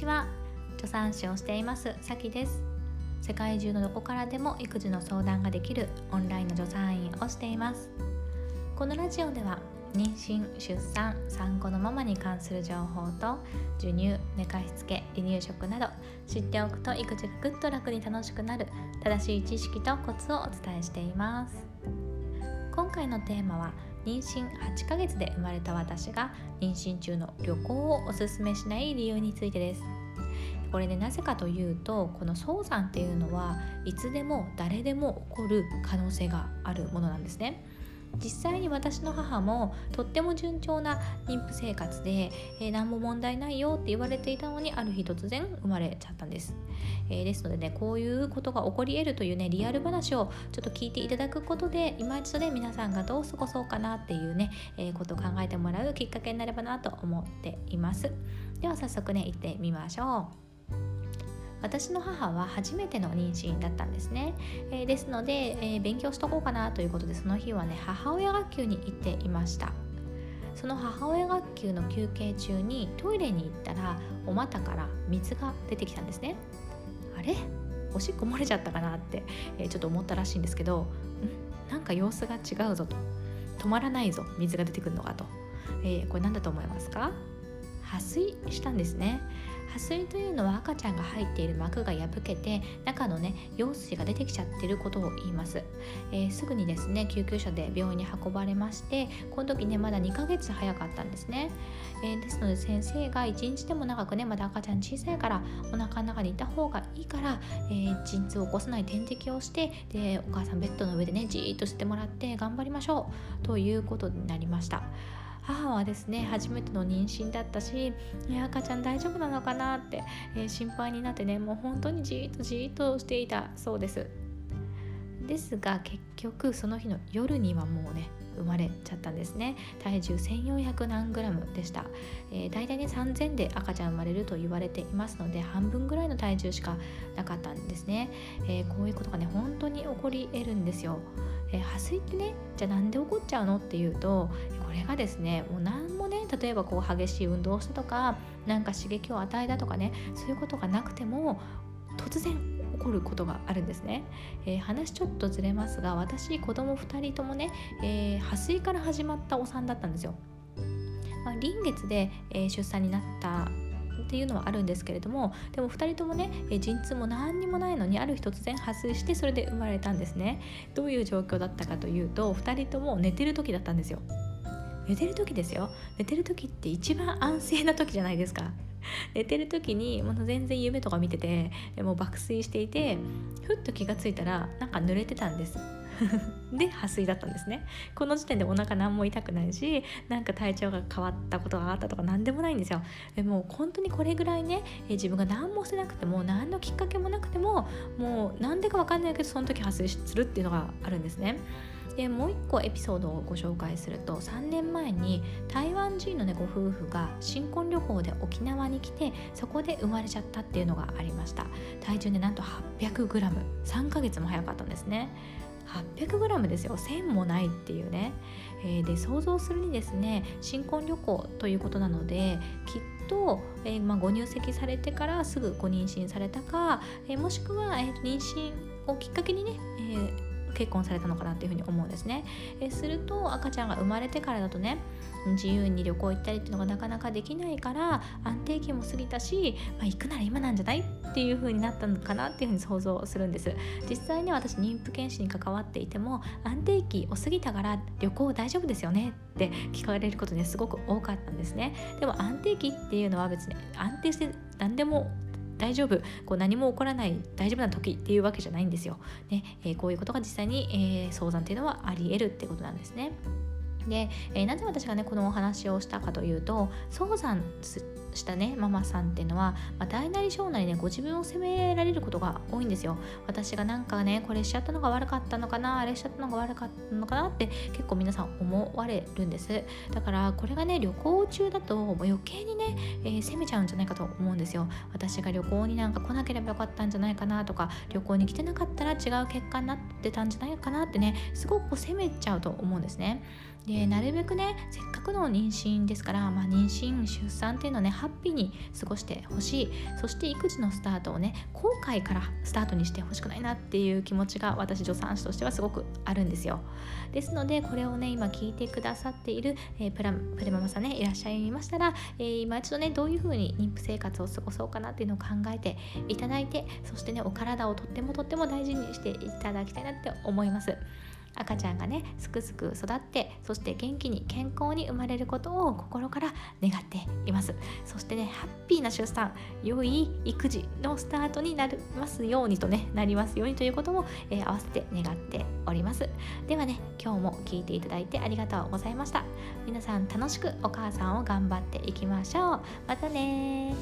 ちは。助産師をしていますさきです。世界中のどこからでも育児の相談ができるオンラインの助産院をしています。このラジオでは妊娠出産産後のママに関する情報と授乳寝かしつけ離乳食など知っておくと育児がぐっと楽に楽しくなる正しい知識とコツをお伝えしています。今回のテーマは妊娠8ヶ月で生まれた私が妊娠中の旅行をおすすめしない理由についてです。これねなぜかというとこの早産っていうのはいつでも誰でも起こる可能性があるものなんですね。実際に私の母もとっても順調な妊婦生活で、えー、何も問題ないよって言われていたのにある日突然生まれちゃったんです、えー、ですのでねこういうことが起こり得るというねリアル話をちょっと聞いていただくことで今一度ね皆さんがどう過ごそうかなっていうね、えー、ことを考えてもらうきっかけになればなと思っています。では早速ね行ってみましょう。私の母は初めての妊娠だったんですね、えー、ですので、えー、勉強しとこうかなということでその日はね母親学級に行っていました。その母親学級の休憩中にトイレに行ったらお股から水が出てきたんですね。あれ？おしっこ漏れちゃったかなって、えー、ちょっと思ったらしいんですけどん？なんか様子が違うぞと。止まらないぞ水が出てくるのかと、えー、これ何だと思いますか？破水したんですね。破水というのは赤ちゃんが入っている膜が破けて中のね羊水が出てきちゃってることを言います、えー、すぐにですね救急車で病院に運ばれましてこの時ねまだ2ヶ月早かったんですね、えー、ですので先生が1日でも長くねまだ赤ちゃん小さいからお腹の中にいた方がいいから、えー、陣痛を起こさない点滴をしてでお母さんベッドの上でねじーっとしてもらって頑張りましょう。ということになりました。母はですね初めての妊娠だったし赤ちゃん大丈夫なのかなって、えー、心配になってねもう本当にじーっとじーっとしていたそうです。ですが結局その日の夜にはもうね生まれちゃったんですね。体重1400何グラムでした、えー、大体ね3000で赤ちゃん生まれると言われていますので半分ぐらいの体重しかなかったんですね、えー、こういうことがね本当に起こり得るんですよ。え、破水ってねじゃあなんで起こっちゃうの？っていうとこれがですねもう何もね例えばこう激しい運動をしたとか何か刺激を与えたとかねそういうことがなくても突然起こることがあるんですね、えー、話ちょっとずれますが私子供2人ともね、えー、破水から始まったお産だったんですよ、まあ、臨月で、え、出産になったっていうのはあるんですけれどもでも2人ともね陣痛も何にもないのにある日突然発生してそれで生まれたんですね。どういう状況だったかというと2人とも寝てる時だったんですよ。寝てる時ですよ。寝てる時って一番安静な時じゃないですか。寝てる時にもう全然夢とか見ててもう爆睡していてふっと気が付いたらなんか濡れてたんです。で破水だったんですね。この時点でお腹何も痛くないしなんか体調が変わったことがあったとか何でもないんですよ。でもう本当にこれぐらいね自分が何もしてなくても何のきっかけもなくてももうなんでか分かんないけどその時破水するっていうのがあるんですね。でもう一個エピソードをご紹介すると3年前に台湾人のねご夫婦が新婚旅行で沖縄に来てそこで生まれちゃったっていうのがありました。体重ねなんと 800g3 ヶ月も早かったんですね。800g ですよ1000もないっていうね、えー、で想像するにですね新婚旅行ということなのできっと、えー、まあ、ご入籍されてからすぐご妊娠されたか、えー、もしくは、え妊娠をきっかけにね、え結婚されたのかなっていうふうに思うんですね。えすると赤ちゃんが生まれてからだとね自由に旅行行ったりっていうのがなかなかできないから安定期も過ぎたし、まあ、行くなら今なんじゃないっていう風になったのかなっていう風に想像するんです実際に私妊婦検診に関わっていても安定期を過ぎたから旅行大丈夫ですよねって聞かれることねすごく多かったんですねでも安定期っていうのは別に安定して何でも大丈夫こう何も起こらない大丈夫な時っていうわけじゃないんですよ。ねえー、こういうことが実際に、えー、相談っていうのはあり得るってことなんですね。で、えー、なぜ私がねこのお話をしたかというと早産したねママさんっていうのは、まあ、大なり小なりねご自分を責められることが多いんですよ。私がなんかねこれしちゃったのが悪かったのかなあれしちゃったのが悪かったのかなって結構皆さん思われるんです。だからこれがね旅行中だともう余計にね、えー、責めちゃうんじゃないかと思うんですよ。私が旅行になんか来なければよかったんじゃないかなとか旅行に来てなかったら違う結果になってたんじゃないかなってねすごく責めちゃうと思うんですね。でなるべくねせっかくの妊娠ですから、まあ、妊娠出産っていうのねハッピーに過ごしてほしい。そして育児のスタートをね後悔からスタートにしてほしくないなっていう気持ちが私助産師としてはすごくあるんですよ。ですのでこれをね今聞いてくださっている、えー、プラプレママさんねいらっしゃいましたら、えー、今一度ねどういう風に妊婦生活を過ごそうかなっていうのを考えていただいてそしてねお体をとってもとっても大事にしていただきたいなって思います。赤ちゃんがねすくすく育ってそして元気に健康に生まれることを心から願ってます。そしてねハッピーな出産良い育児のスタートになりますようにとねなりますようにということも、えー、合わせて願っております。ではね今日も聞いていただいてありがとうございました。皆さん楽しくお母さんを頑張っていきましょう。またね